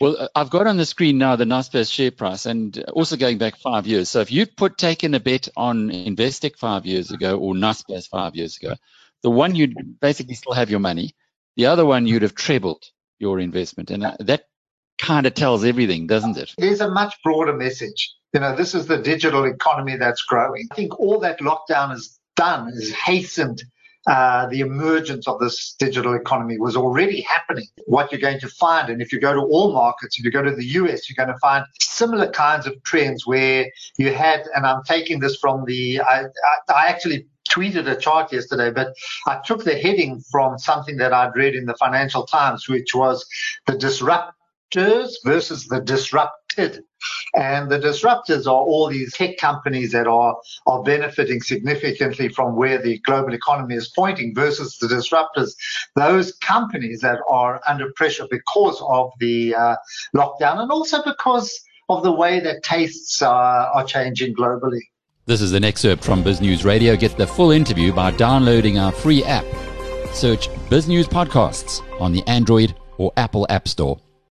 Well, uh, I've got on the screen now the Naspers share price and also going back five years. So if you'd put taken a bet on Investec five years ago or Naspers five years ago, the one you'd basically still have your money. The other one you'd have trebled your investment. And uh, that kind of tells everything, doesn't it? There's a much broader message. You know, this is the digital economy that's growing. I think all that lockdown has done is hastened uh, the emergence of this digital economy was already happening. What you're going to find, and if you go to all markets, if you go to the US, you're going to find similar kinds of trends where you had, and I'm taking this from the, I, I, I actually tweeted a chart yesterday, but I took the heading from something that I'd read in the Financial Times, which was the disruptors versus the disrupted. And the disruptors are all these tech companies that are, are benefiting significantly from where the global economy is pointing versus the disruptors, those companies that are under pressure because of the uh, lockdown and also because of the way that tastes uh, are changing globally. This is an excerpt from Biz News Radio. Get the full interview by downloading our free app. Search Biz News Podcasts on the Android or Apple App Store.